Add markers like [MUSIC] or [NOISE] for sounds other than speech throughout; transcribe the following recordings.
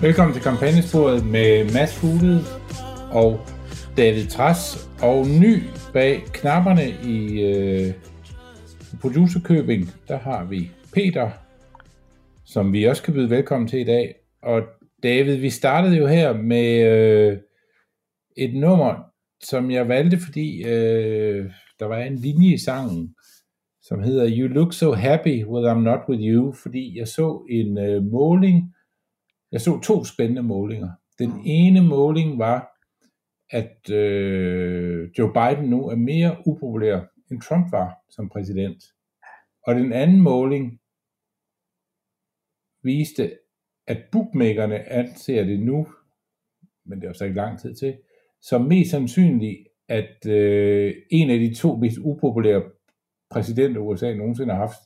Velkommen til kampagnesporet med Mads Fuglede og David Tras og ny bag knapperne i øh, producerkøbing, der har vi Peter, som vi også kan byde velkommen til i dag. Og David, vi startede jo her med øh, et nummer, som jeg valgte, fordi øh, der var en linje i sangen, som hedder You Look So Happy When I'm Not With You, fordi jeg så en øh, måling, jeg så to spændende målinger. Den ene måling var, at øh, Joe Biden nu er mere upopulær, end Trump var som præsident. Og den anden måling viste, at bookmakerne anser det nu, men det er jo så ikke lang tid til, som mest sandsynligt, at øh, en af de to mest upopulære præsidenter USA nogensinde har haft,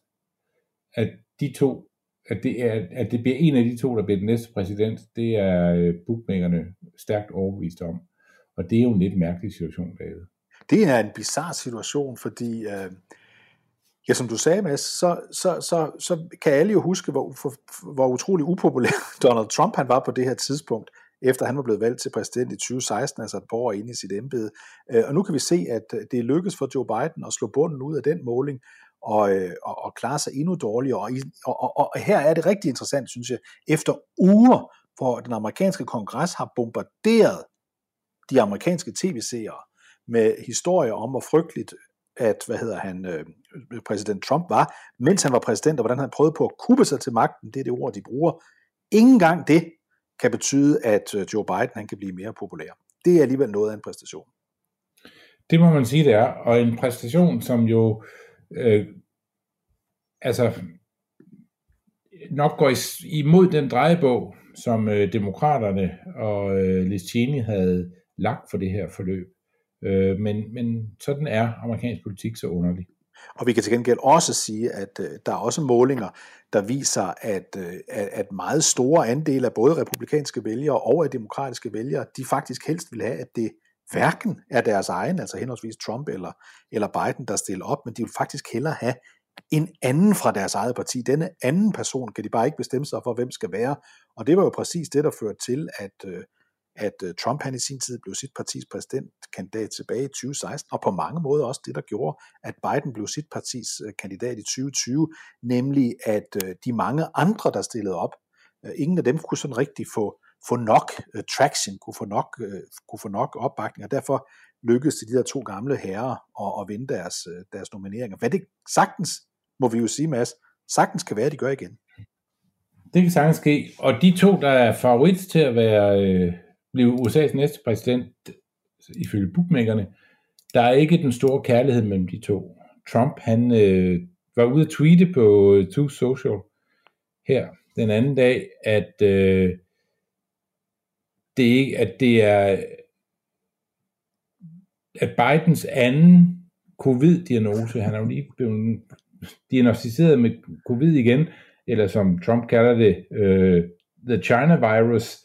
at de to, at det, er, at det bliver en af de to, der bliver den næste præsident, det er øh, bookmakerne stærkt overbevist om. Og det er jo en lidt mærkelig situation, David. Det er en bizarre situation, fordi, øh, ja, som du sagde, Mads, så, så, så, så kan alle jo huske, hvor, for, hvor utrolig upopulær [LAUGHS] Donald Trump han var på det her tidspunkt, efter han var blevet valgt til præsident i 2016, altså et par år inde i sit embede. Øh, og nu kan vi se, at øh, det er lykkedes for Joe Biden at slå bunden ud af den måling, og, øh, og, og klare sig endnu dårligere. Og, og, og, og her er det rigtig interessant, synes jeg, efter uger, hvor den amerikanske kongres har bombarderet de amerikanske tv-seere med historier om, hvor frygteligt at, hvad hedder han, øh, præsident Trump var, mens han var præsident, og hvordan han prøvede på at kuppe sig til magten, det er det ord, de bruger. Ingen gang det kan betyde, at øh, Joe Biden han kan blive mere populær. Det er alligevel noget af en præstation. Det må man sige, det er. Og en præstation, som jo øh, øh, altså nok går imod den drejebog, som øh, demokraterne og øh, Liz Cheney havde lagt for det her forløb. Øh, men, men sådan er amerikansk politik så underlig. Og vi kan til gengæld også sige, at øh, der er også målinger, der viser, at, øh, at at meget store andele af både republikanske vælgere og af demokratiske vælgere, de faktisk helst vil have, at det hverken er deres egen, altså henholdsvis Trump eller, eller Biden, der stiller op, men de vil faktisk hellere have en anden fra deres eget parti. Denne anden person kan de bare ikke bestemme sig for, hvem skal være. Og det var jo præcis det, der førte til, at, øh, at øh, Trump han i sin tid blev sit partis præsidentkandidat tilbage i 2016, og på mange måder også det, der gjorde, at Biden blev sit partis øh, kandidat i 2020, nemlig at de mange andre, der stillede op, ingen af dem kunne sådan rigtig få, få nok øh, traction, kunne få nok, øh, kunne få nok opbakning, og derfor lykkedes det de der to gamle herrer at, at vinde deres, øh, deres nomineringer. Hvad det sagtens, må vi jo sige, Mads, sagtens kan være, at de gør igen. Det kan sagtens ske. Og de to, der er favorit til at være, øh, blive USA's næste præsident, ifølge bookmakerne, der er ikke den store kærlighed mellem de to. Trump, han øh, var ude at tweete på øh, Truth Social her den anden dag, at øh, det ikke, at det er at Bidens anden covid-diagnose, han er jo lige blevet diagnostiseret med covid igen, eller som Trump kalder det, øh, the China virus,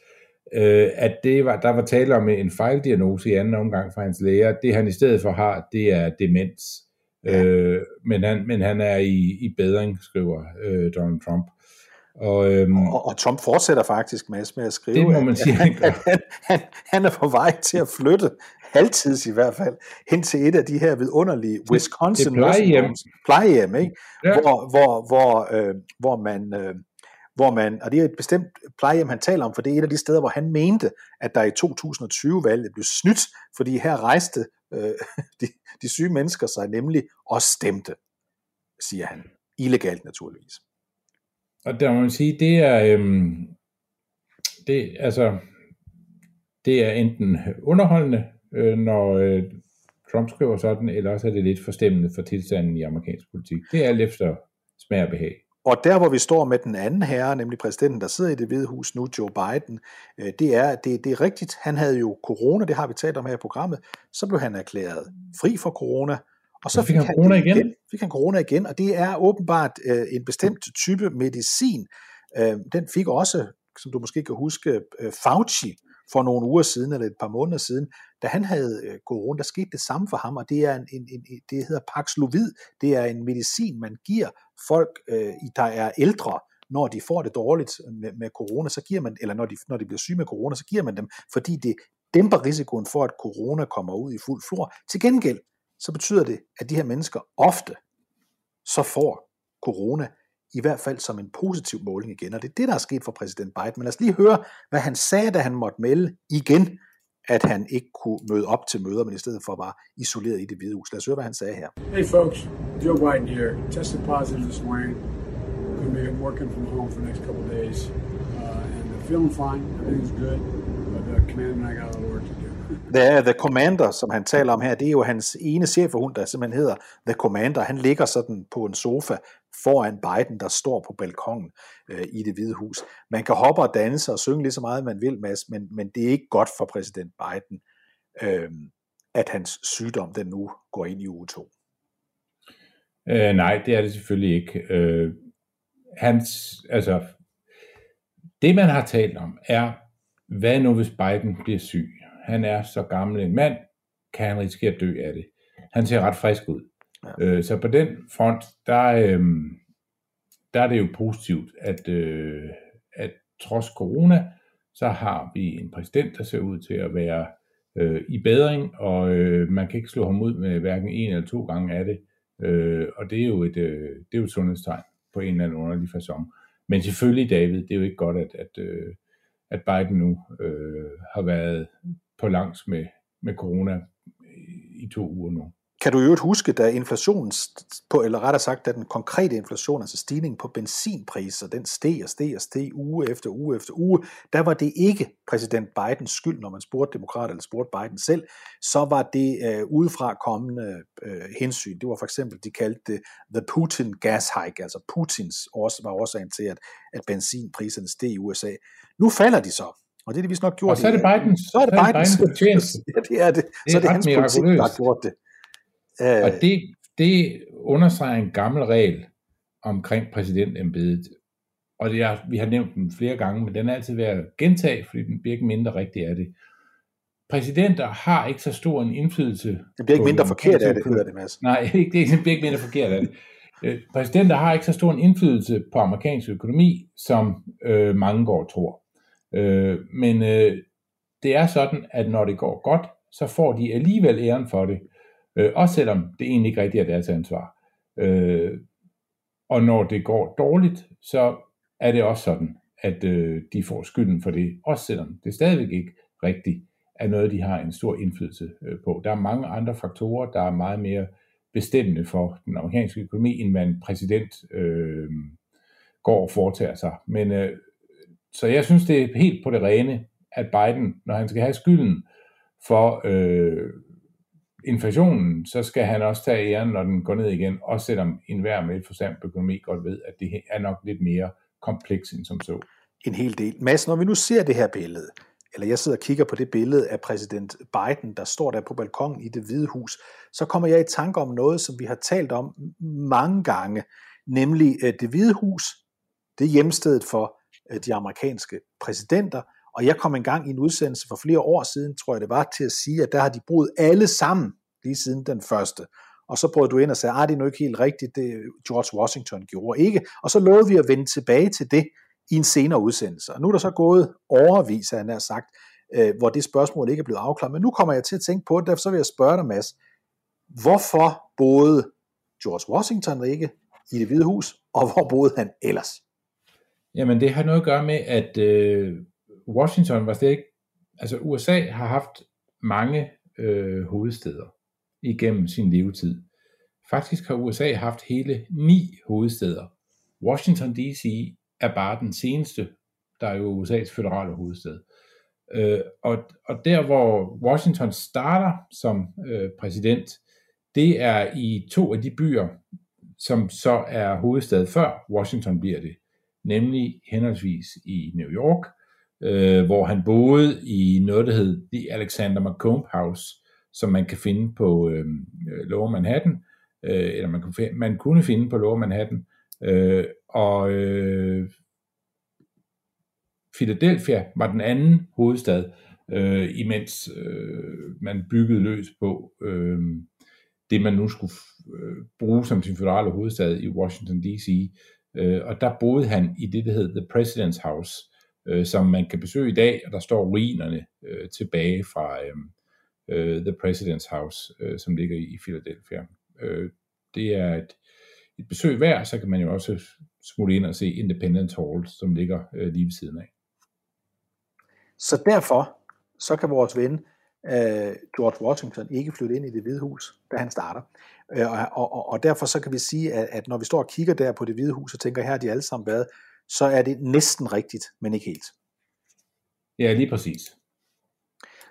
øh, at det var, der var tale om en fejldiagnose i anden omgang fra hans læger. Det han i stedet for har, det er demens. Ja. Øh, men, han, men han er i, i bedring, skriver øh, Donald Trump. Og, øhm, og, og Trump fortsætter faktisk med, med at skrive, det må man sige, at, han, han, han, han er på vej til at flytte, halvtids i hvert fald, hen til et af de her vidunderlige Wisconsin det plejehjem. plejehjem ikke? Ja. Hvor, hvor, hvor, øh, hvor man... Øh, hvor man, og det er et bestemt plejehjem, han taler om, for det er et af de steder, hvor han mente, at der i 2020-valget blev snydt, fordi her rejste øh, [LAUGHS] de, de syge mennesker sig nemlig og stemte, siger han. Illegalt naturligvis. Og der må man sige, det er, øhm, det, altså, det er enten underholdende, øh, når øh, Trump skriver sådan, eller også er det lidt forstemmende for tilstanden i amerikansk politik. Det er alt efter smag og behag. Og der, hvor vi står med den anden herre, nemlig præsidenten, der sidder i det hvide hus nu, Joe Biden, øh, det er, det, det er rigtigt. Han havde jo corona, det har vi talt om her i programmet. Så blev han erklæret fri for corona, og så fik, fik han, corona igen. igen. Fik han corona igen, og det er åbenbart øh, en bestemt type medicin. Øh, den fik også, som du måske kan huske, øh, Fauci for nogle uger siden, eller et par måneder siden, da han havde øh, corona, der skete det samme for ham, og det er en, en, en det hedder Paxlovid. Det er en medicin, man giver folk, øh, der er ældre, når de får det dårligt med, med corona, så giver man, eller når de, når de bliver syge med corona, så giver man dem, fordi det dæmper risikoen for, at corona kommer ud i fuld flor. Til gengæld, så betyder det, at de her mennesker ofte så får corona, i hvert fald som en positiv måling igen. Og det er det, der er sket for præsident Biden. Men lad os lige høre, hvad han sagde, da han måtte melde igen, at han ikke kunne møde op til møder, men i stedet for var isoleret i det hvide hus. Lad os høre, hvad han sagde her. Hey folks, Joe Biden here. Tested positive this morning. Going to be working from home for the next couple of days. Uh, and feeling fine. Everything's good. But uh, the commandment command and I got a little. Det er The Commander, som han taler om her. Det er jo hans ene cheferhund, der simpelthen hedder The Commander. Han ligger sådan på en sofa foran Biden, der står på balkongen øh, i det hvide hus. Man kan hoppe og danse og synge lige så meget, man vil, Mads, men, men det er ikke godt for præsident Biden, øh, at hans sygdom den nu går ind i uge 2. Øh, nej, det er det selvfølgelig ikke. Øh, hans, altså, det man har talt om er, hvad nu hvis Biden bliver syg? Han er så gammel en mand, kan han risikere at dø af det. Han ser ret frisk ud. Ja. Øh, så på den front, der, øh, der er det jo positivt, at, øh, at trods corona, så har vi en præsident, der ser ud til at være øh, i bedring, og øh, man kan ikke slå ham ud med hverken en eller to gange af det. Øh, og det er jo et, øh, det er jo et sundhedstegn på en eller anden underlig fasong. Men selvfølgelig, David, det er jo ikke godt, at, at, øh, at Biden nu øh, har været på langs med, med corona i to uger nu. Kan du jo huske, da inflationen, på, eller rettere sagt, da den konkrete inflation, altså stigningen på benzinpriser, den steg og steg og steg uge efter uge efter uge, der var det ikke præsident Bidens skyld, når man spurgte demokrater eller spurgte Biden selv, så var det øh, udefra kommende øh, hensyn. Det var for eksempel, de kaldte det the Putin gas hike, altså Putins års, var årsagen til, at, at benzinpriserne steg i USA. Nu falder de så, og det er det vist nok gjort. Og så er det Bidens. Så er det Bidens. Bidens [LAUGHS] ja, det er det. det er så er det hans politik, der har gjort det. Og det, det understreger en gammel regel omkring præsidentembedet. Og det er, vi har nævnt den flere gange, men den er altid værd at gentage, fordi den bliver ikke mindre rigtig af det. Præsidenter har ikke så stor en indflydelse. Det bliver ikke mindre forkert af det, hedder det, Mads. Nej, [LAUGHS] det bliver ikke mindre forkert af det. Øh, præsidenter har ikke så stor en indflydelse på amerikansk økonomi, som øh, mange går tror. Øh, men øh, det er sådan, at når det går godt, så får de alligevel æren for det, øh, også selvom det egentlig ikke rigtigt er deres ansvar. Øh, og når det går dårligt, så er det også sådan, at øh, de får skylden for det, også selvom det stadigvæk ikke rigtigt er noget, de har en stor indflydelse øh, på. Der er mange andre faktorer, der er meget mere bestemmende for den amerikanske økonomi, end hvad en præsident øh, går og foretager sig. Men øh, så jeg synes, det er helt på det rene, at Biden, når han skal have skylden for øh, inflationen, så skal han også tage æren, når den går ned igen, også selvom enhver med forstand på økonomi godt ved, at det er nok lidt mere kompleks end som så. En hel del. Mads, når vi nu ser det her billede, eller jeg sidder og kigger på det billede af præsident Biden, der står der på balkongen i det hvide hus, så kommer jeg i tanke om noget, som vi har talt om mange gange, nemlig øh, det hvide hus, det er hjemstedet for øh, de amerikanske præsidenter. Og jeg kom engang i en udsendelse for flere år siden, tror jeg det var, til at sige, at der har de boet alle sammen lige siden den første. og så brød du ind og sagde, at det er nu ikke helt rigtigt, det George Washington gjorde ikke, og så lovede vi at vende tilbage til det i en senere udsendelse. Og nu er der så gået overvis, han har sagt, øh, hvor det spørgsmål ikke er blevet afklaret. Men nu kommer jeg til at tænke på det, derfor så vil jeg spørge dig, Mads, hvorfor boede George Washington ikke i det hvide hus, og hvor boede han ellers? Jamen, det har noget at gøre med, at øh, Washington var slet ikke... Altså, USA har haft mange øh, hovedsteder igennem sin levetid. Faktisk har USA haft hele ni hovedsteder. Washington D.C. er bare den seneste, der er jo USA's føderale hovedstad. Øh, og, og der, hvor Washington starter som øh, præsident, det er i to af de byer, som så er hovedstad før Washington bliver det, nemlig henholdsvis i New York, øh, hvor han boede i noget, der hed The Alexander McComb House, som man kan finde på øh, Lower Manhattan, øh, eller man, kunne, man kunne finde på Lower Manhattan, øh, og øh, Philadelphia var den anden hovedstad, øh, imens øh, man byggede løs på øh, det, man nu skulle øh, bruge som sin federale hovedstad i Washington D.C. Øh, og der boede han i det, der hed The President's House, øh, som man kan besøge i dag, og der står ruinerne øh, tilbage fra øh, øh The President's House, øh, som ligger i Philadelphia. Øh, det er et, et besøg værd, så kan man jo også smutte ind og se Independence Hall, som ligger øh, lige ved siden af. Så derfor, så kan vores ven øh, George Washington ikke flytte ind i det hvide hus, da han starter. Øh, og, og, og derfor så kan vi sige, at, at når vi står og kigger der på det hvide hus og tænker, her har de alle sammen været, så er det næsten rigtigt, men ikke helt. Ja, lige præcis.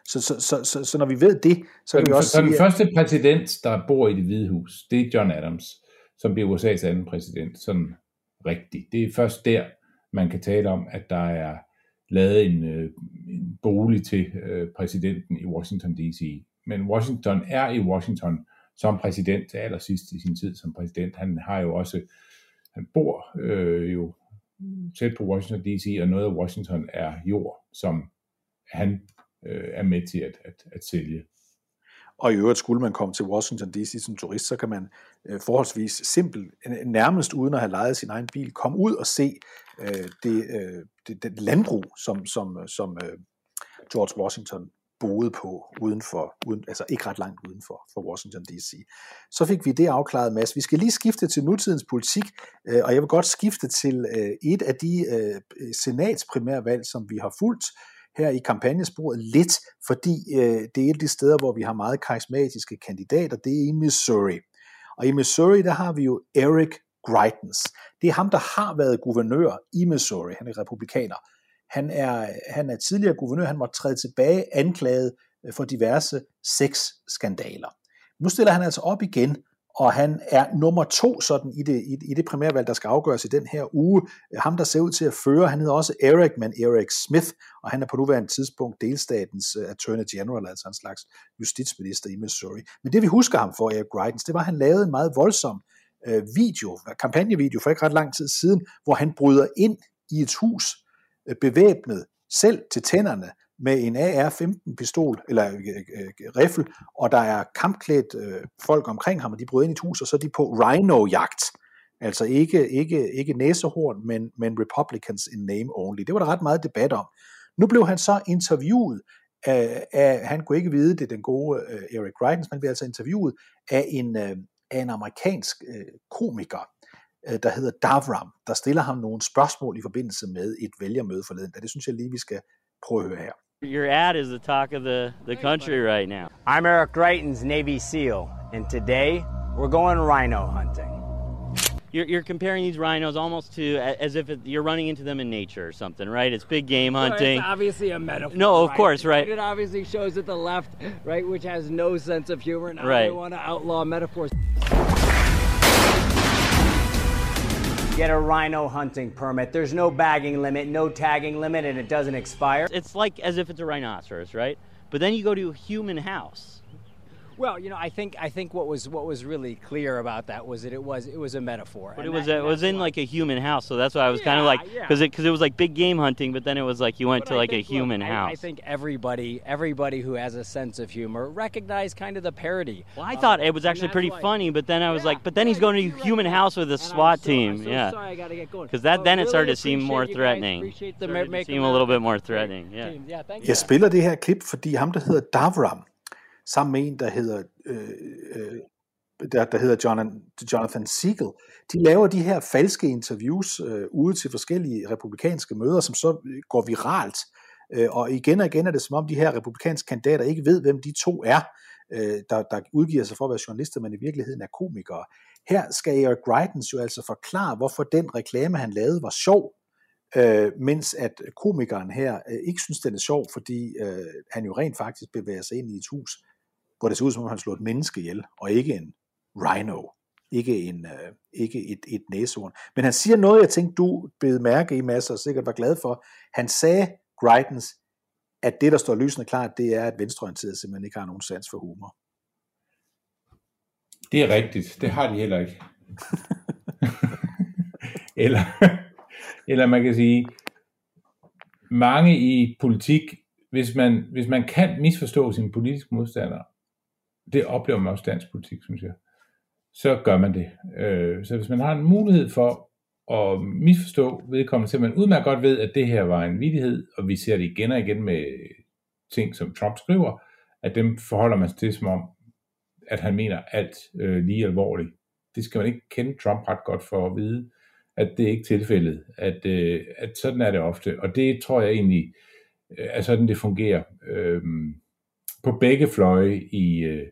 Så, så, så, så, så når vi ved det, så kan så, vi også så sige... den første præsident, der bor i det hvide hus, det er John Adams, som bliver USA's anden præsident, sådan rigtigt. Det er først der, man kan tale om, at der er lavet en, øh, en bolig til øh, præsidenten i Washington D.C. Men Washington er i Washington som præsident til allersidst i sin tid som præsident. Han har jo også, han bor øh, jo tæt på Washington D.C., og noget af Washington er jord, som han øh, er med til at, at, at sælge. Og i øvrigt skulle man komme til Washington D.C. som turist, så kan man øh, forholdsvis simpelt, nærmest uden at have lejet sin egen bil, komme ud og se øh, det, øh, det, det landbrug, som, som, øh, som øh, George Washington boede på uden for, uden, altså ikke ret langt uden for, for Washington D.C. Så fik vi det afklaret, Mads. Vi skal lige skifte til nutidens politik, øh, og jeg vil godt skifte til øh, et af de øh, senatsprimærvalg, som vi har fulgt her i kampagnesporet lidt, fordi øh, det er et af de steder, hvor vi har meget karismatiske kandidater, det er i Missouri. Og i Missouri, der har vi jo Eric Greitens. Det er ham, der har været guvernør i Missouri. Han er republikaner. Han er, han er tidligere guvernør. Han måtte træde tilbage anklaget øh, for diverse sexskandaler. Nu stiller han altså op igen, og han er nummer to sådan i det, i, i det primærvalg, der skal afgøres i den her uge. Ham, der ser ud til at føre, han hedder også Eric, men Eric Smith, og han er på nuværende tidspunkt delstatens uh, Attorney General, altså en slags justitsminister i Missouri. Men det vi husker ham for, Eric Greitens, det var, at han lavede en meget voldsom uh, video, kampagnevideo for ikke ret lang tid siden, hvor han bryder ind i et hus, bevæbnet selv til tænderne, med en AR-15 pistol, eller øh, øh, riffel, og der er kampklædt øh, folk omkring ham, og de bryder ind i et hus, og så er de på rhino-jagt. Altså ikke, ikke, ikke næsehorn, men, men Republicans in name only. Det var der ret meget debat om. Nu blev han så interviewet af, af han kunne ikke vide det, den gode øh, Eric Greitens, men blev altså interviewet af en, øh, af en amerikansk øh, komiker, Øh, der hedder Davram, der stiller ham nogle spørgsmål i forbindelse med et vælgermøde forleden. Det synes jeg lige, vi skal prøve at høre her. Your ad is the talk of the, the country right now. I'm Eric Greitens, Navy SEAL, and today we're going rhino hunting. You're, you're comparing these rhinos almost to as if it, you're running into them in nature or something, right? It's big game hunting. Well, it's obviously a metaphor. No, of right? course, right. It obviously shows that the left, right, which has no sense of humor, and Right. they want to outlaw metaphors. Get a rhino hunting permit. There's no bagging limit, no tagging limit, and it doesn't expire. It's like as if it's a rhinoceros, right? But then you go to a human house Well, you know, I think I think what was what was really clear about that was that it was it was a metaphor. But it was that- it was in why- like a human house, so that's why I was kind of Yeah, like yeah. because it because it was like big game hunting, but then it was like you went But to I like a think, look, human I- house. I think everybody everybody who has a sense of humor recognized kind of the parody. well, I of thought it, it was actually pretty why- funny, but then I was Yeah, like, but then he's going to a human yeah. house with a And I'm SWAT so- team, I'm so yeah. sorry, I gotta get going. 'Cause that- Well, then it started to seem more threatening. Appreciate the Started to Make seem a little bit more threatening, yeah. team. Yeah, thank you. Jeg spiller det her klip, fordi ham, der hedder Davram, sammen med en, der hedder, øh, øh, der, der hedder Jonathan, Jonathan Siegel, de laver de her falske interviews øh, ude til forskellige republikanske møder, som så øh, går viralt. Øh, og igen og igen er det som om, de her republikanske kandidater ikke ved, hvem de to er, øh, der, der udgiver sig for at være journalister, men i virkeligheden er komikere. Her skal Eric Greitens jo altså forklare, hvorfor den reklame, han lavede, var sjov, øh, mens at komikeren her øh, ikke synes, den er sjov, fordi øh, han jo rent faktisk bevæger sig ind i et hus, hvor det ser ud som om, han slår et menneske ihjel, og ikke en rhino, ikke, en, øh, ikke et, et næsehorn. Men han siger noget, jeg tænkte, du bed mærke i, Mads, og sikkert var glad for. Han sagde, Greitens, at det, der står lysende klart, det er, at venstreorienterede simpelthen ikke har nogen sans for humor. Det er rigtigt. Det har de heller ikke. [LAUGHS] eller, eller man kan sige, mange i politik, hvis man, hvis man kan misforstå sin politiske modstander, det oplever man også dansk politik, synes jeg, så gør man det. Øh, så hvis man har en mulighed for at misforstå vedkommende, så man udmærket godt ved, at det her var en vidighed, og vi ser det igen og igen med ting, som Trump skriver, at dem forholder man sig til som om, at han mener alt øh, lige alvorligt. Det skal man ikke kende Trump ret godt for at vide, at det er ikke tilfældet, at, øh, at sådan er det ofte. Og det tror jeg egentlig øh, er sådan, det fungerer øh, på begge fløje i, øh,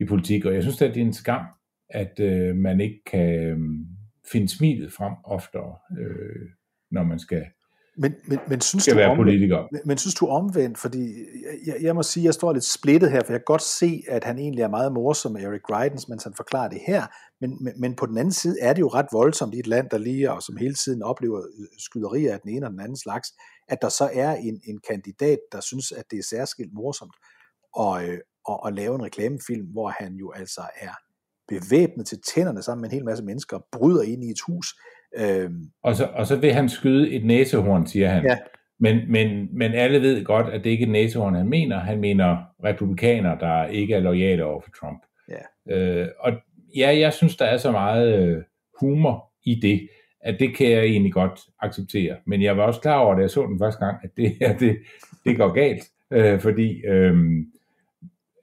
i politik. Og jeg synes, at det er en skam, at øh, man ikke kan øh, finde smilet frem oftere, øh, når man skal, Men, men, men synes skal du være omvendt, politiker. Men, men synes du omvendt, fordi jeg, jeg må sige, at jeg står lidt splittet her, for jeg kan godt se, at han egentlig er meget morsom Eric Greitens, mens han forklarer det her, men, men, men på den anden side er det jo ret voldsomt i et land, der lige og som hele tiden oplever øh, skyderier af den ene og den anden slags, at der så er en, en kandidat, der synes, at det er særskilt morsomt at, øh, at, at lave en reklamefilm, hvor han jo altså er bevæbnet til tænderne sammen med en hel masse mennesker, og bryder ind i et hus. Øhm, Og så, og så vil han skyde et næsehorn, siger han. Ja. Men, men, men alle ved godt, at det ikke er næsehorn, han mener. Han mener republikanere, der ikke er lojale over for Trump. Ja. Øh, og ja, jeg synes, der er så meget øh, humor i det, at det kan jeg egentlig godt acceptere. Men jeg var også klar over, da jeg så den første gang, at det her, det, det går galt. Øh, fordi øh,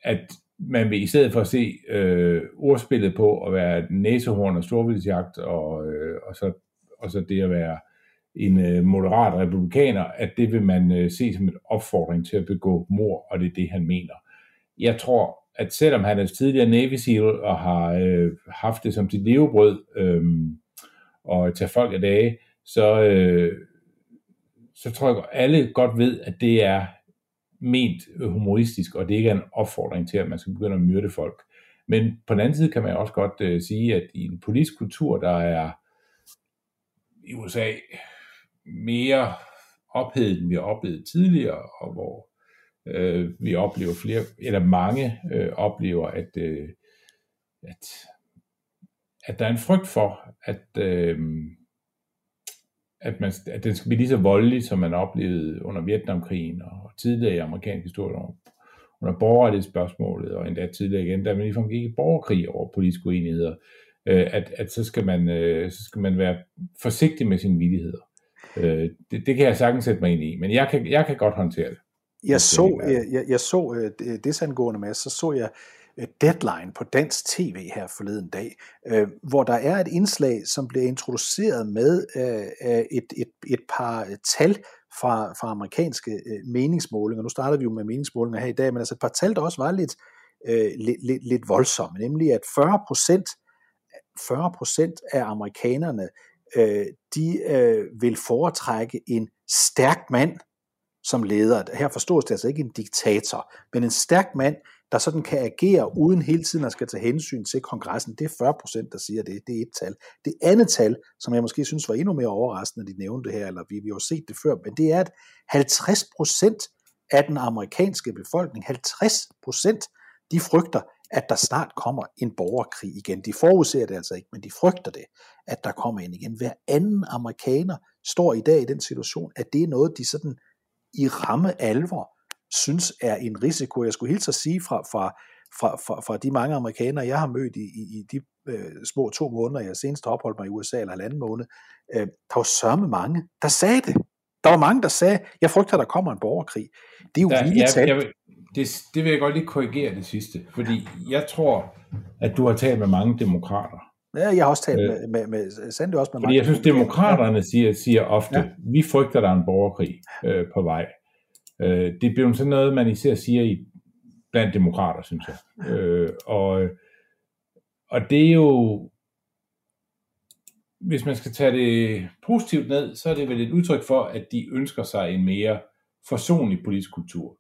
at man vil i stedet for at se øh, ordspillet på at være næsehorn og storvildsjagt, og, øh, og, så, og så det at være en øh, moderat republikaner, at det vil man øh, se som en opfordring til at begå mor, og det er det, han mener. Jeg tror, at selvom han er tidligere Navy SEAL og har øh, haft det som sit levebrød øh, og tage folk af dage, så, øh, så tror jeg, at alle godt ved, at det er ment humoristisk, og det ikke er en opfordring til, at man skal begynde at myrde folk. Men på den anden side kan man også godt øh, sige, at i en politisk kultur, der er i USA mere ophedet, end vi har oplevet tidligere, og hvor øh, vi oplever flere, eller mange øh, oplever, at, øh, at, at der er en frygt for, at, øh, at, man, at den skal blive lige så voldelig, som man oplevede under Vietnamkrigen og tidligere i amerikansk historie under, borgerrettighedsspørgsmålet, og endda tidligere igen, da man ligefrem gik i borgerkrig over politiske uenigheder, øh, at, at så, skal man, øh, så skal man være forsigtig med sine vidigheder. Øh, det, det kan jeg sagtens sætte mig ind i, men jeg kan, jeg kan godt håndtere det. Jeg så, ikke er- jeg, jeg, jeg så øh, desangående med, så så jeg øh, Øh, deadline på dansk tv her forleden dag, øh, hvor der er et indslag, som bliver introduceret med øh, et, et, et par øh, tal fra, fra amerikanske øh, meningsmålinger. Nu starter vi jo med meningsmålinger her i dag, men altså et par tal, der også var lidt, øh, lidt, lidt, lidt voldsomme, nemlig at 40 procent 40 procent af amerikanerne, øh, de øh, vil foretrække en stærk mand som leder. Her forstås det altså ikke en diktator, men en stærk mand, der sådan kan agere uden hele tiden at skal tage hensyn til kongressen. Det er 40 procent, der siger det. Det er et tal. Det andet tal, som jeg måske synes var endnu mere overraskende, at de nævnte det her, eller vi, vi har set det før, men det er, at 50 procent af den amerikanske befolkning, 50 procent, de frygter, at der snart kommer en borgerkrig igen. De forudser det altså ikke, men de frygter det, at der kommer en igen. Hver anden amerikaner står i dag i den situation, at det er noget, de sådan i ramme alvor synes er en risiko. Jeg skulle hilse at sige fra, fra, fra, fra, fra de mange amerikanere, jeg har mødt i, i, i de øh, små to måneder, jeg senest har opholdt mig i USA, eller halvanden måned, øh, der var sørme mange, der sagde det. Der var mange, der sagde, jeg frygter, der kommer en borgerkrig. Det er jo Der, vildt talt. jeg, det, det vil jeg godt lige korrigere det sidste, fordi jeg tror, at du har talt med mange demokrater. Ja, jeg har også talt Øh, med, med, med Sande også med Fordi jeg synes, demokraterne siger, siger ofte, Ja. ja. vi frygter, der er en borgerkrig øh, på vej. Øh, det bliver sådan noget, man især siger i, blandt demokrater, synes jeg. Øh, og, og det er jo, hvis man skal tage det positivt ned, så er det vel et udtryk for, at de ønsker sig en mere forsonlig politisk kultur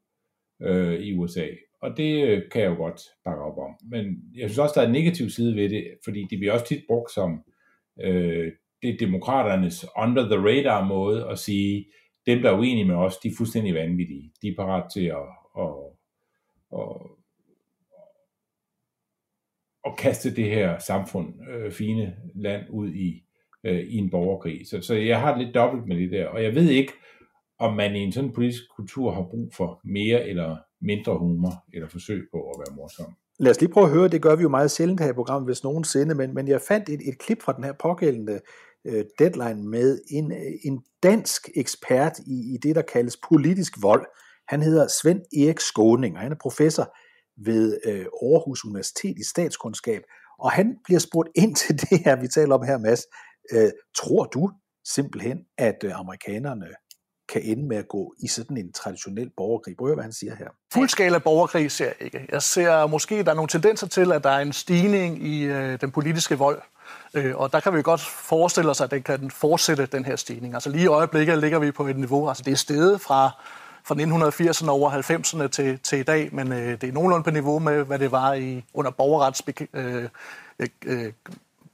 øh, i USA. Og det øh, kan jeg jo godt bakke op om. Men jeg synes også, der er en negativ side ved det, fordi det bliver også tit brugt som øh, det er demokraternes under the radar måde at sige, dem der er uenige med os, de er fuldstændig vanvittige. De er parat til at, at, at, at kaste det her samfund, øh, fine land, ud i, øh, i en borgerkrig. Så, så jeg har det lidt dobbelt med det der. Og jeg ved ikke, om man i en sådan politisk kultur har brug for mere eller mindre humor, eller forsøg på at være morsom. Lad os lige prøve at høre, det gør vi jo meget sjældent her i programmet, hvis nogensinde, men, men jeg fandt et, et klip fra den her pågældende øh, deadline med en, øh, en dansk ekspert i, i det, der kaldes politisk vold. Han hedder Svend Erik Skåning, og han er professor ved øh, Aarhus Universitet i statskundskab, og han bliver spurgt ind [LAUGHS] til det her, vi taler om her, Mads. Øh, tror du simpelthen, at øh, amerikanerne kan ende med at gå i sådan en traditionel borgerkrig? Prøv at høre, hvad han siger her. Fuldskala borgerkrig ser jeg ikke. Jeg ser måske, at der er nogle tendenser til, at der er en stigning i øh, den politiske vold. Øh, og der kan vi godt forestille os, at den kan fortsætte den her stigning. Altså lige i øjeblikket ligger vi på et niveau, altså det er steget fra, fra 1980'erne over 90'erne til, til i dag, men øh, det er nogenlunde på niveau med, hvad det var i under borgerrets, øh, øh,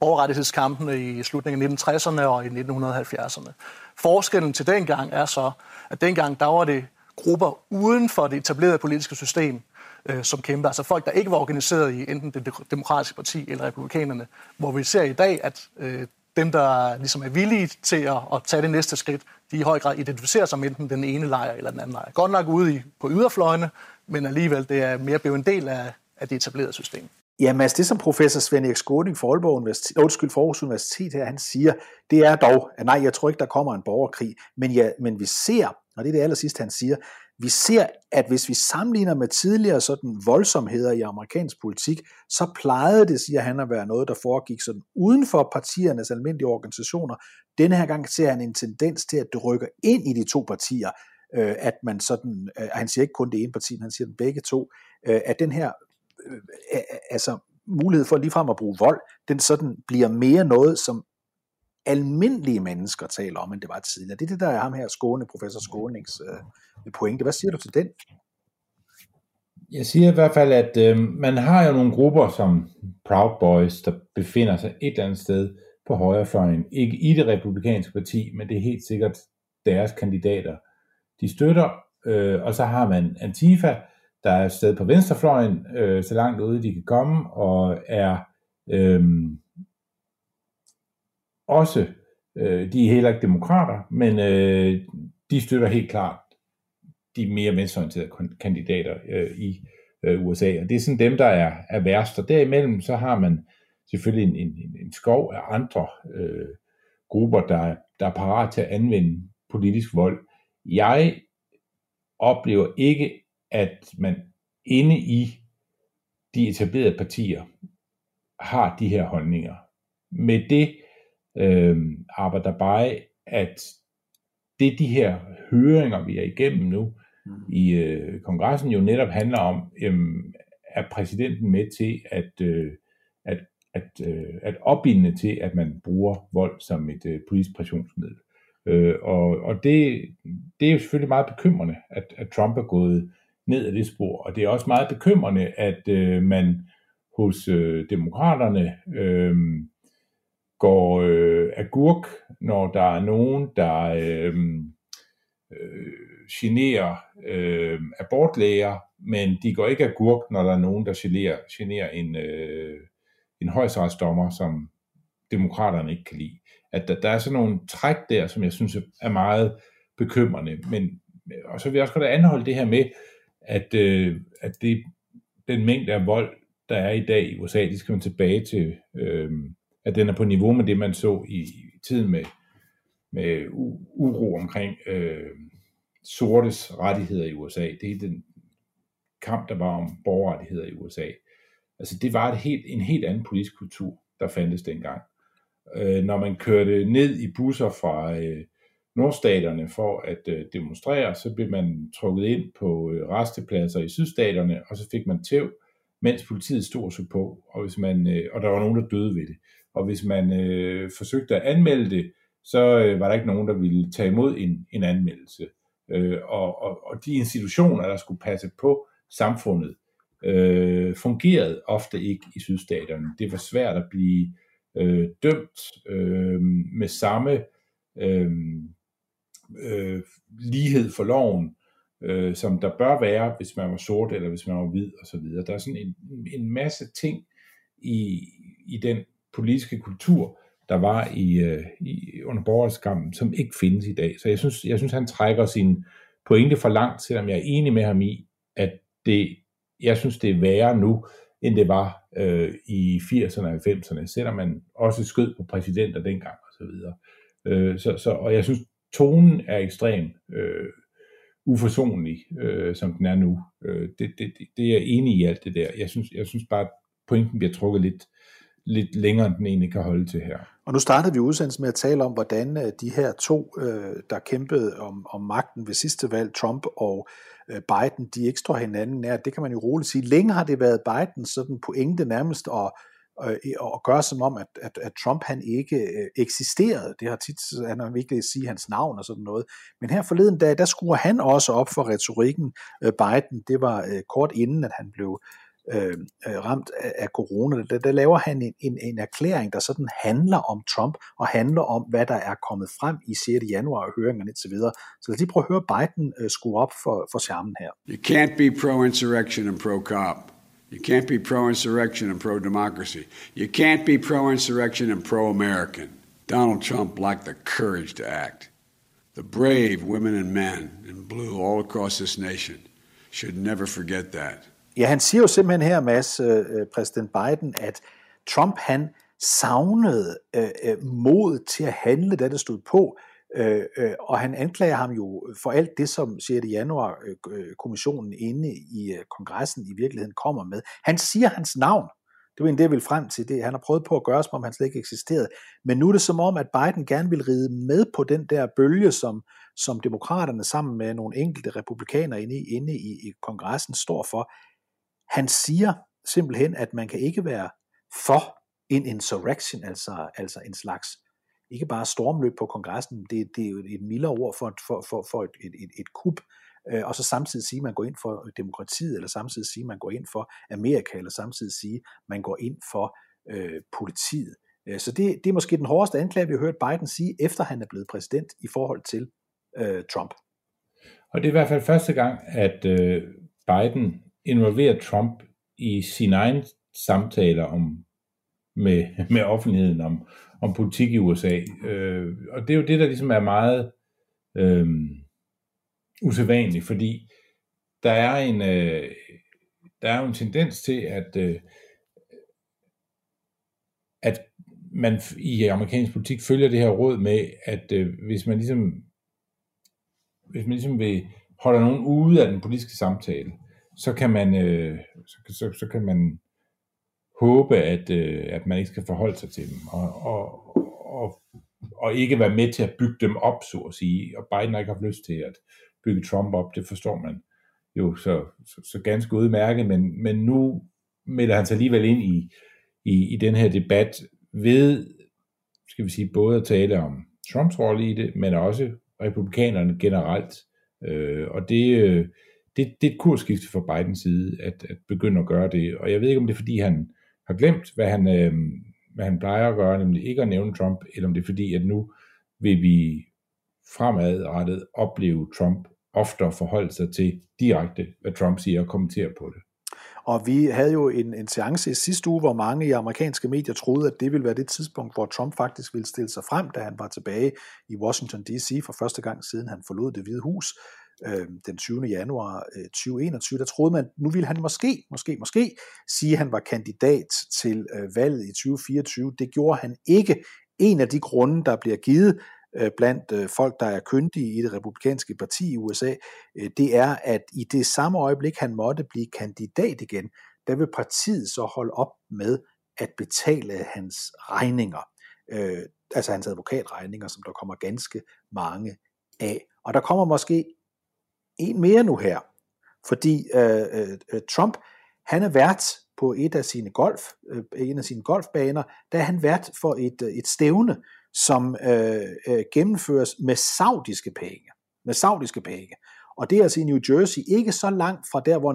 borgerrettighedskampene i slutningen af 1960'erne og i 1970'erne. Forskellen til dengang er så, at dengang der var det grupper uden for det etablerede politiske system, øh, som kæmper. Altså folk, der ikke var organiseret i enten det demokratiske parti eller republikanerne. Hvor vi ser i dag, at øh, dem, der ligesom er villige til at, at tage det næste skridt, de i høj grad identificerer sig med enten den ene lejr eller den anden lejr. Godt nok ude i, på yderfløjene, men alligevel det er mere blevet en del af, af det etablerede system. Ja, Mads, det som professor Svend Erik Skåning fra Aalborg Universitet, øh, undskyld, for Aarhus Universitet her, han siger, det er dog, at nej, jeg tror ikke, der kommer en borgerkrig, men, ja, men vi ser, og det er det aller sidste, han siger, vi ser, at hvis vi sammenligner med tidligere sådan voldsomheder i amerikansk politik, så plejede det, siger han, at være noget, der foregik sådan uden for partiernes almindelige organisationer. Denne her gang ser han en tendens til, at det rykker ind i de to partier, øh, at man sådan, øh, han siger ikke kun det ene parti, men han siger den begge to, øh, at den her øh, øh, altså mulighed for ligefrem at bruge vold, den sådan bliver mere noget, som almindelige mennesker taler om, end det var tidligere. Det er det, der er ham her, Skåne, professor Skånings øh, pointe. Hvad siger du til den? Jeg siger i hvert fald, at øh, man har jo nogle grupper som Proud Boys, der befinder sig et eller andet sted på højrefløjen. Ikke i det republikanske parti, men det er helt sikkert deres kandidater, de støtter. Øh, og så har man Antifa, der er et sted på venstrefløjen, øh, så langt ude de kan komme, og er øh, også, øh, de er heller ikke demokrater, men øh, de støtter helt klart de mere venstreorienterede kandidater øh, i øh, USA, og det er sådan dem, der er, er værst, og derimellem så har man selvfølgelig en, en, en skov af andre øh, grupper, der, der er parat til at anvende politisk vold. Jeg oplever ikke, at man inde i de etablerede partier har de her holdninger. Med det øh, arbejder bare, at det de her høringer, vi er igennem nu i øh, kongressen, jo netop handler om, øh, er præsidenten med til at, øh, at, at, øh, at opbinde til, at man bruger vold som et øh, politisk pressionsmiddel. Øh, og og det, det er jo selvfølgelig meget bekymrende, at, at Trump er gået ned ad det spor, og det er også meget bekymrende, at øh, man hos øh, demokraterne øh, går øh, agurk, når der er nogen, der øh, øh, generer øh, abortlæger, men de går ikke agurk, når der er nogen, der generer, generer en, øh, en højstrætsdommer, som demokraterne ikke kan lide. At der, der er sådan nogle træk der, som jeg synes er meget bekymrende. Men, og så vil jeg også godt anholde det her med, at, øh, at det, den mængde af vold, der er i dag i USA, det skal man tilbage til, øh, at den er på niveau med det, man så i, i tiden med, med uro omkring øh, sortes rettigheder i USA. Det er den kamp, der var om borgerrettigheder i USA. Altså det var et helt, en helt anden politisk kultur, der fandtes dengang. Øh, når man kørte ned i busser fra øh, nordstaterne for at øh, demonstrere, så blev man trukket ind på øh, restepladser i sydstaterne, og så fik man tæv, mens politiet stod sig på, og, hvis man, øh, og der var nogen, der døde ved det. Og hvis man øh, forsøgte at anmelde det, så øh, var der ikke nogen, der ville tage imod en, en anmeldelse. Øh, og, og, og de institutioner, der skulle passe på samfundet, øh, fungerede ofte ikke i sydstaterne. Det var svært at blive øh, dømt øh, med samme øh, øh, lighed for loven, øh, som der bør være, hvis man var sort eller hvis man var hvid osv. Der er sådan en, en masse ting i, i den politiske kultur, der var i, øh, i under borgerskampen, som ikke findes i dag. Så jeg synes, jeg synes han trækker sin pointe for langt, selvom jeg er enig med ham i, at det, jeg synes, det er værre nu, end det var øh, i 80'erne og 90'erne, selvom man også skød på præsidenter dengang osv. Så, øh, så, så, og jeg synes, tonen er ekstrem øh, uforsonlig, øh, som den er nu. Øh, det, det, det er jeg enig i alt det der. Jeg synes, jeg synes bare, at pointen bliver trukket lidt, lidt længere, end den egentlig kan holde til her. Og nu startede vi udsendelsen med at tale om, hvordan øh, de her to, øh, der kæmpede om, om magten ved sidste valg, Trump og øh, Biden, de ikke står hinanden nær. Det kan man jo roligt sige. Længe har det været Biden sådan pointe nærmest at og gøre som om, at, at, at Trump han ikke eksisterede. Det har tit, han har virkelig sige hans navn og sådan noget. Men her forleden dag, der skruer han også op for retorikken. Biden, det var kort inden, at han blev Øh, øh, ramt af, af corona, der, der laver han en, en, en erklæring, der sådan handler om Trump, og handler om, hvad der er kommet frem i 6. januar og høringerne osv. Så lad os lige prøve at høre Biden øh, skrue op for, for charmen her. You can't be pro-insurrection and pro-cop. You can't be pro-insurrection and pro-democracy. You can't be pro-insurrection and pro-American. Donald Trump lacked the courage to act. The brave women and men in blue all across this nation should never forget that. Ja, han siger jo simpelthen her, Mads, øh, øh præsident Biden, at Trump han savnede øh, øh, mod til at handle, da det stod på, øh, øh, og han anklager ham jo for alt det, som 6. januar øh, øh, kommissionen inde i øh, kongressen i virkeligheden kommer med. Han siger hans navn. Det var en det, jeg ville frem til. Det. Han har prøvet på at gøre, som om han slet ikke eksisterede. Men nu er det som om, at Biden gerne vil ride med på den der bølge, som, som demokraterne sammen med nogle enkelte republikanere inde, i, inde i, i kongressen står for. Han siger simpelthen, at man kan ikke være for en insurrection, altså, altså en slags, ikke bare stormløb på kongressen, det, det er jo et mildere ord for, for, for, for et, et, et, et kup, øh, og så samtidig sige, at man går ind for demokratiet, eller samtidig sige, at man går ind for Amerika, eller samtidig sige, at man går ind for øh, politiet. Øh, så det, det er måske den hårdeste anklage, vi har hørt Biden sige, efter han er blevet præsident i forhold til øh, Trump. Og det er i hvert fald første gang, at øh, Biden involverer Trump i sine egne samtaler om med, med offentligheden om, om politik i USA. Øh, og det er jo det, der ligesom er meget øh, usædvanligt, fordi der er en øh, der er jo en tendens til, at øh, at man i amerikansk politik følger det her råd med, at øh, hvis man ligesom hvis man ligesom vil holde nogen ude af den politiske samtale, så kan man, øh, så, så, så kan man håbe, at, øh, at man ikke skal forholde sig til dem, og, og, og, og ikke være med til at bygge dem op, så at sige. Og Biden har ikke haft lyst til at bygge Trump op, det forstår man jo så, så, så ganske udmærket, men, men nu melder han sig alligevel ind i, i, i den her debat ved, skal vi sige, både at tale om Trumps rolle i det, men også republikanerne generelt. Øh, og det, øh, det, det er et kursskifte fra Bidens side, at, at begynde at gøre det. Og jeg ved ikke, om det er, fordi han har glemt, hvad han, øh, hvad han plejer at gøre, nemlig ikke at nævne Trump, eller om det er fordi, at nu vil vi fremadrettet opleve Trump oftere forholde sig til direkte, hvad Trump siger og kommentere på det. Og vi havde jo en, en seance i sidste uge, hvor mange i amerikanske medier troede, at det ville være det tidspunkt, hvor Trump faktisk ville stille sig frem, da han var tilbage i Washington D.C. for første gang siden han forlod det hvide hus øh, den 20. januar øh, 2021. Der troede man, nu ville han måske, måske, måske sige, at han var kandidat til øh, valget i 2024. Det gjorde han ikke. En af de grunde, der bliver givet øh, blandt øh, folk, der er kyndige i det republikanske parti i USA, øh, det er, at i det samme øjeblik, han måtte blive kandidat igen, der vil partiet så holde op med at betale hans regninger. Øh, altså hans advokatregninger, som der kommer ganske mange af. Og der kommer måske en mere nu her, fordi øh, øh, øh, Trump, han er vært på et af sine golf, øh, en af sine golfbaner, der er han vært for et, øh, et stævne, som øh, øh, gennemføres med saudiske penge. Med saudiske penge. Og det er altså i New Jersey, ikke så langt fra der, hvor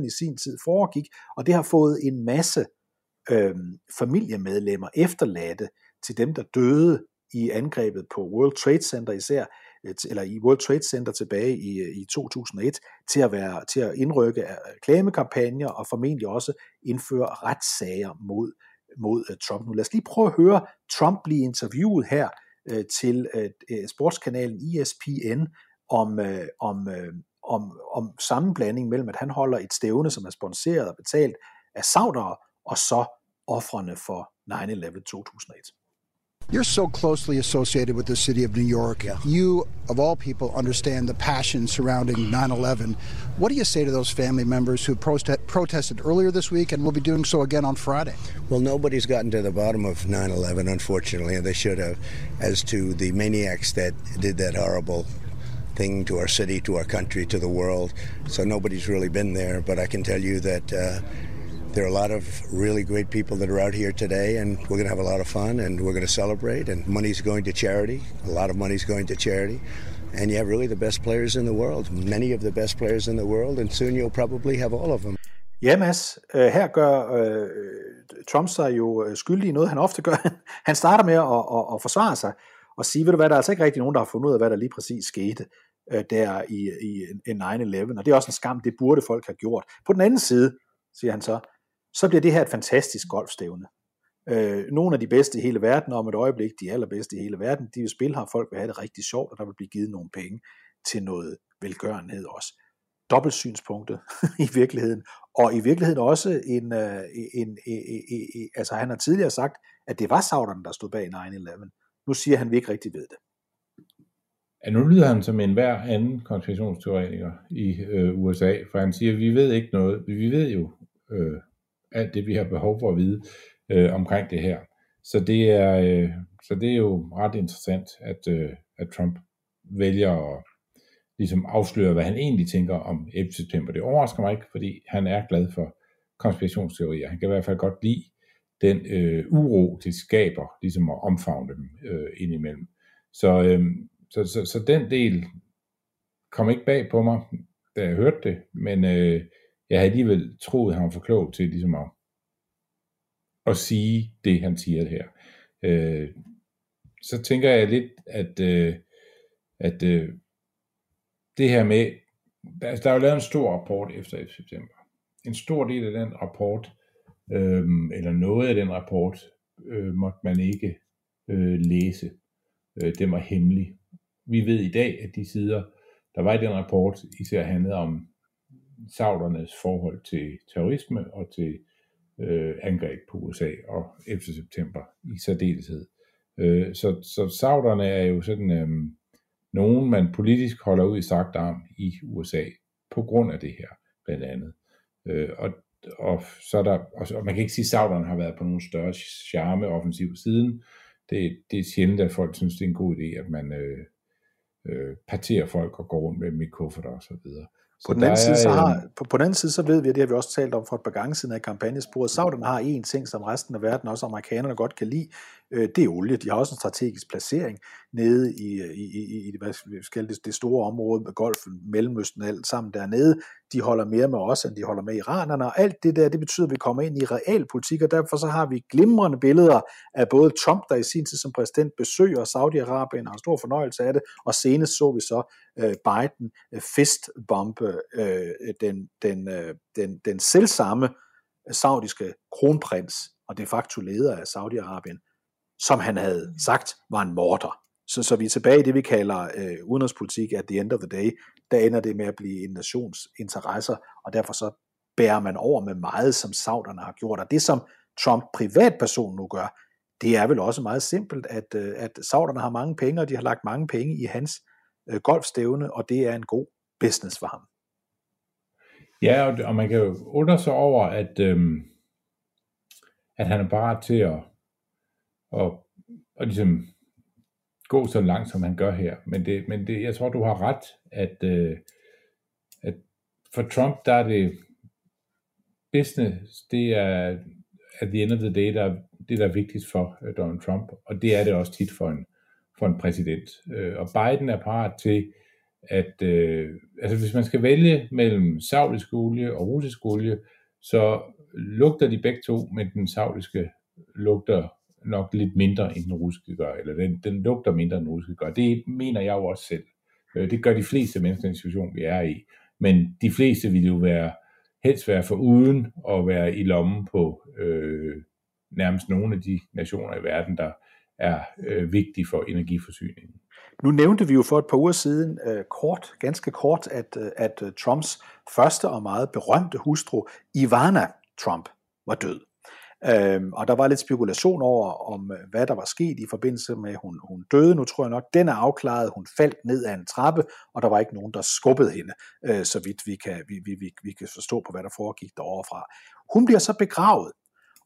9-11 i sin tid foregik, og det har fået en masse øh, familiemedlemmer efterladte til dem, der døde i angrebet på World Trade Center især, eller i World Trade Center tilbage i, i 2001, til at, være, til at indrykke øh, reklamekampagner og formentlig også indføre retssager mod mod øh, Trump. Nu lad os lige prøve at høre Trump blive interviewet her øh, til sportskanalen ESPN om, om, om, om sammenblanding mellem, at han holder et stævne, som er sponsoreret og betalt af saudere, og så offrene for 9-11 2001. You're so closely associated with the city of New York. Yeah. You, of all people, understand the passion surrounding 9 11. What do you say to those family members who prote- protested earlier this week and will be doing so again on Friday? Well, nobody's gotten to the bottom of 9 11, unfortunately, and they should have, as to the maniacs that did that horrible thing to our city, to our country, to the world. So nobody's really been there, but I can tell you that. Uh, there are a lot of really great people that are out here today, and we're going to have a lot of fun and we're going to celebrate. And money's going to charity. A lot of money's going to charity. And you have really the best players in the world, many of the best players in the world, and soon you'll probably have all of them. Ja, Mads, øh, her gør øh, Trump sig jo øh, skyldig i noget, han ofte gør. [LAUGHS] Han starter med at, at, at forsvare sig og sige, ved du hvad, der er altså ikke rigtig nogen, der har fundet ud af, hvad der lige præcis skete øh, der i, i, i 9-11, og det er også en skam, det burde folk have gjort. På den anden side, siger han så, så bliver det her et fantastisk golfstævne. Øh, nogle af de bedste i hele verden, og om et øjeblik de allerbedste i hele verden, de vil spille her, folk vil have det rigtig sjovt, og der vil blive givet nogle penge til noget velgørenhed også. Dobbeltsynspunktet [LAUGHS] i virkeligheden, og i virkeligheden også øh, en, en, en, en, en, altså han har tidligere sagt, at det var sauderne, der stod bag 9-11. Nu siger han, at vi ikke rigtig ved det. Ja, nu lyder han som en hver anden konspirationsteoretiker i øh, USA, for han siger, at vi ved ikke noget. Vi ved jo øh, alt det, vi har behov for at vide øh, omkring det her. Så det er, øh, så det er jo ret interessant, at, øh, at Trump vælger at ligesom afsløre, hvad han egentlig tænker om 11. september. Det overrasker mig ikke, fordi han er glad for konspirationsteorier. Han kan i hvert fald godt lide den øh, uro, det skaber, ligesom at omfavne dem øh, indimellem. Så, øh, så, så, så den del kom ikke bag på mig, da jeg hørte det, men øh, jeg havde alligevel troet, at han var for klog til ligesom at, at sige det, han siger her. Øh, så tænker jeg lidt, at, øh, at øh, det her med, der, der er jo lavet en stor rapport efter 11. september. En stor del af den rapport, øh, eller noget af den rapport, øh, måtte man ikke øh, læse. Øh, den var hemmelig. Vi ved i dag, at de sider, der var i den rapport, især handlede om saudernes forhold til terrorisme og til øh, angreb på USA og 11. september i særdeleshed. Øh, så, så sauderne er jo sådan øh, nogen, man politisk holder ud i sagt arm i USA på grund af det her, blandt andet. Øh, og, og så er der, og man kan ikke sige, at sauderne har været på nogen større charme offensiv siden. Det, det er sjældent, at folk synes, det er en god idé, at man øh, øh, parterer folk og går rundt med dem i kufferter og så videre. På den, anden side, så har, på, på den anden side, så ved vi, at det har vi også talt om for et par gange siden af kampagnesporet. Sauderne har en ting, som resten af verden, også amerikanerne, godt kan lide. Øh, det er olie. De har også en strategisk placering nede i, i, i, i hvad skal det, det store område med golfen, Mellemøsten, alt sammen dernede de holder mere med os, end de holder med iranerne, og alt det der, det betyder, at vi kommer ind i realpolitik, og derfor så har vi glimrende billeder af både Trump, der i sin tid som præsident besøger Saudi-Arabien, og har stor fornøjelse af det, og senest så vi så øh, Biden øh, fistbombe øh, den, den, øh, den, den selvsamme saudiske kronprins, og de facto leder af Saudi-Arabien, som han havde sagt var en morder. Så, så vi er tilbage i det, vi kalder øh, udenrigspolitik at the end of the day. Der ender det med at blive en nations interesser, og derfor så bærer man over med meget, som sauderne har gjort. Og det, som Trump privatperson nu gør, det er vel også meget simpelt, at, øh, at sauderne har mange penge, og de har lagt mange penge i hans øh, golfstævne, og det er en god business for ham. Ja, og, og man kan jo undre sig over, at, øhm, at han er parat til at, at, at ligesom gå så langt, som han gør her. Men, det, men det, jeg tror, du har ret, at, øh, at for Trump, der er det business, det er at the end of the day, der, det der er vigtigst for øh, Donald Trump, og det er det også tit for en, for en præsident. Øh, og Biden er parat til, at øh, altså hvis man skal vælge mellem saudisk olie og russisk olie, så lugter de begge to, men den saudiske lugter nok lidt mindre, end den russiske gør, eller den, den lugter mindre, end den russiske gør. Det mener jeg jo også selv. Øh, det gør de fleste mennesker i den situation, vi er i. Men de fleste vil jo være, helst være for uden at være i lommen på øh, nærmest nogle af de nationer i verden, der er øh, vigtige for energiforsyningen. Nu nævnte vi jo for et par uger siden øh, kort, ganske kort, at, øh, at øh, Trumps første og meget berømte hustru, Ivana Trump, var død. Øhm, og der var lidt spekulation over, om øh, hvad der var sket i forbindelse med, at hun, hun døde. Nu tror jeg nok, den er afklaret. Hun faldt ned ad en trappe, og der var ikke nogen, der skubbede hende, øh, så vidt vi kan, vi, vi, vi, vi kan forstå på, hvad der foregik derovre fra. Hun bliver så begravet,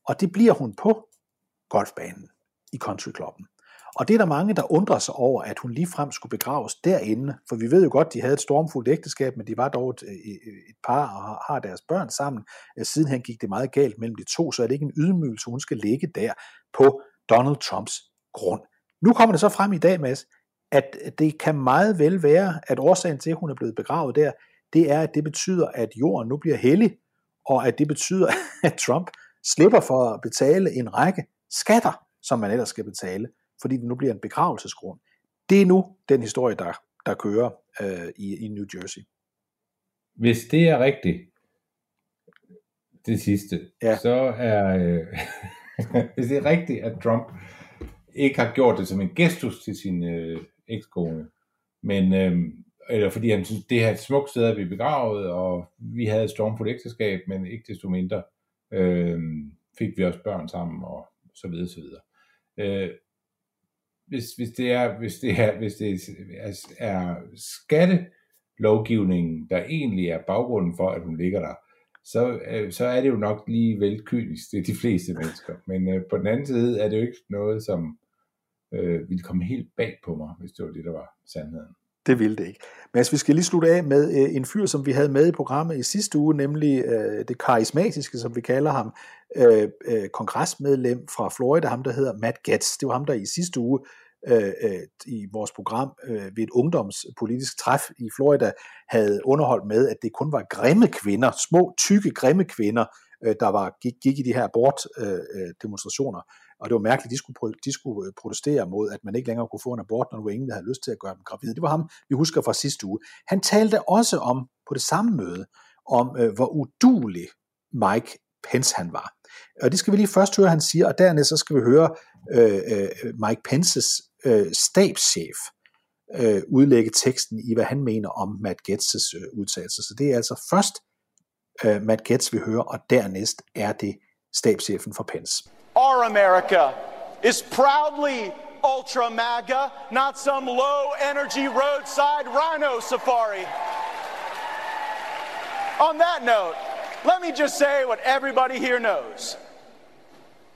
og det bliver hun på golfbanen i countryklubben. Og det er der mange, der undrer sig over, at hun ligefrem skulle begraves derinde, for vi ved jo godt, de havde et stormfuldt ægteskab, men de var dog et, et par og har deres børn sammen. Øh, sidenhen gik det meget galt mellem de to, så er det ikke en ydmygelse, hun skal ligge der på Donald Trumps grund. Nu kommer det så frem i dag, Mads, at det kan meget vel være, at årsagen til, at hun er blevet begravet der, det er, at det betyder, at jorden nu bliver hellig, og at det betyder, [LAUGHS] at Trump slipper for at betale en række skatter, som man ellers skal betale fordi det nu bliver en begravelsesgrund. Det er nu den historie, der, der kører øh, i, i New Jersey. Hvis det er rigtigt, det sidste, ja. så er, øh, [LAUGHS] hvis det er rigtigt, at Trump ikke har gjort det som en gestus til sin øh, ekskone, men øh, eller fordi han synes, det her er et smukt sted at blive begravet, og vi havde et stormfuldt ægteskab, men ikke desto mindre øh, fik vi også børn sammen, og så videre, så videre. Øh, hvis, hvis det er, hvis det er, hvis det er, er skattelovgivningen, der egentlig er baggrunden for, at hun ligger der, så, øh, så er det jo nok lige vel kynisk til de fleste mennesker. Men øh, på den anden side er det jo ikke noget, som øh, ville komme helt bag på mig, hvis det var det, der var sandheden. Det ville det ikke. Men vi skal lige slutte af med øh, en fyr, som vi havde med i programmet i sidste uge, nemlig øh, det karismatiske, som vi kalder ham, øh, øh, kongresmedlem fra Florida, ham der hedder Matt Gaetz. Det var ham, der i sidste uge øh, øh, i vores program øh, ved et ungdomspolitisk træf i Florida havde underholdt med, at det kun var grimme kvinder, små, tykke, grimme kvinder, øh, der var, gik, gik i de her abortdemonstrationer. Øh, øh og det var mærkeligt, de skulle, de skulle øh, protestere mod, at man ikke længere kunne få en abort, når nu ingen, havde lyst til at gøre dem gravide. Det var ham, vi husker fra sidste uge. Han talte også om, på det samme møde, om øh, hvor udulig Mike Pence han var. Og det skal vi lige først høre, han siger, og dernæst så skal vi høre øh, øh, Mike Pences øh, stabschef øh, udlægge teksten i, hvad han mener om Matt Gaetz's øh, udtalelse. Så det er altså først øh, Matt Gaetz, vi hører, og dernæst er det stabschefen for Pence. Our America is proudly ultra MAGA, not some low energy roadside rhino safari. On that note, let me just say what everybody here knows.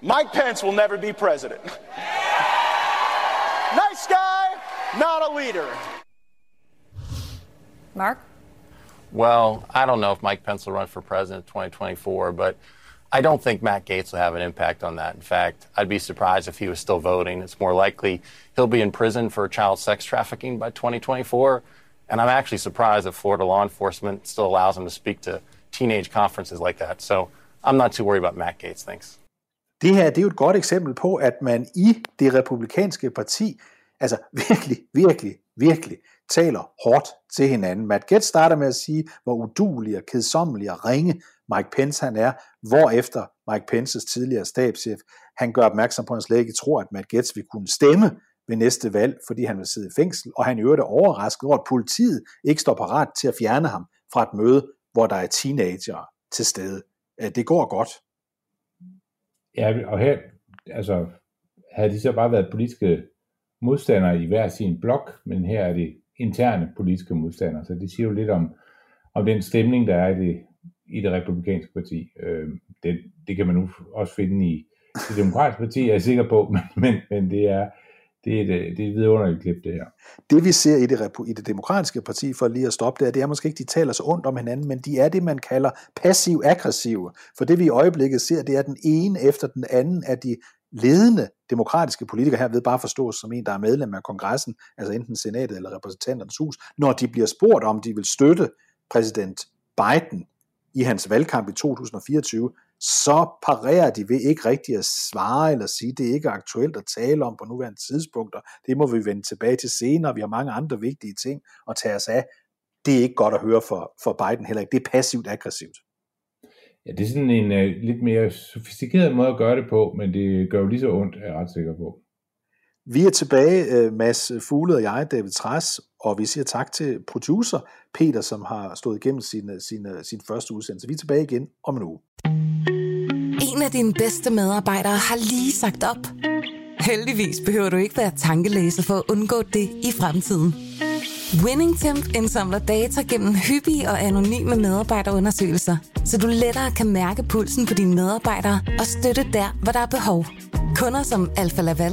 Mike Pence will never be president. [LAUGHS] nice guy, not a leader. Mark? Well, I don't know if Mike Pence will run for president in 2024, but I don't think Matt Gates will have an impact on that. In fact, I'd be surprised if he was still voting. It's more likely he'll be in prison for child sex trafficking by 2024 And I'm actually surprised that Florida law enforcement still allows him to speak to teenage conferences like that. So I'm not too worried about Matt Gates. Thanks. Det her det er jo et godt eksempel på, at man i det republikanske parti, altså virkelig, virkelig, virkelig taler hårdt til hinanden. Matt Gates starter med at sige, hvor udulig og kedsommelig og ringe Mike Pence han er, hvorefter Mike Pences tidligere stabschef, han gør opmærksom på, at han slet ikke tror, at Matt Gaetz vil kunne stemme ved næste valg, fordi han vil sidde i fængsel, og han i øvrigt er overrasket over, at politiet ikke står parat til at fjerne ham fra et møde, hvor der er teenager til stede. Det går godt. Ja, og her, altså, havde de så bare været politiske modstandere i hver sin blok, men her er det interne politiske modstandere, så det siger jo lidt om, om den stemning, der er i det, i det republikanske parti. Øh, det, det kan man nu også finde i det demokratiske parti, er jeg sikker på, [LAUGHS] men, men, men det er, det er et, øh, det er et vidunderligt klip, det her. Det vi ser i det, i det demokratiske parti, for lige at stoppe der, det er måske ikke, de taler så ondt om hinanden, men de er det, man kalder passiv-aggressive. For det vi i øjeblikket ser, det er den ene efter den anden af de ledende demokratiske politikere, her ved bare forstås som en, der er medlem af kongressen, altså enten senatet eller repræsentanternes hus, når de bliver spurgt om, de vil støtte præsident Biden i hans valgkamp i 2024, så parerer de ved ikke rigtig at svare eller sige, det er ikke aktuelt at tale om på nuværende tidspunkter. Det må vi vende tilbage til senere. Vi har mange andre vigtige ting at tage os af. Det er ikke godt at høre for, for Biden heller ikke. Det er passivt aggressivt. Ja, det er sådan en uh, lidt mere sofistikeret måde at gøre det på, men det gør jo lige så ondt, er jeg ret sikker på. Vi er tilbage, øh, Mads Fugle og jeg, David Træs, og vi siger tak til producer Peter, som har stået igennem sin, øh, sin, øh, sin første udsendelse. Vi er tilbage igen om en uge. En af dine bedste medarbejdere har lige sagt op. Heldigvis behøver du ikke være tankelæser for at undgå det i fremtiden. WinningTemp indsamler data gennem hyppige og anonyme medarbejderundersøgelser, så du lettere kan mærke pulsen på dine medarbejdere og støtte der, hvor der er behov. Kunder som Alfa Laval,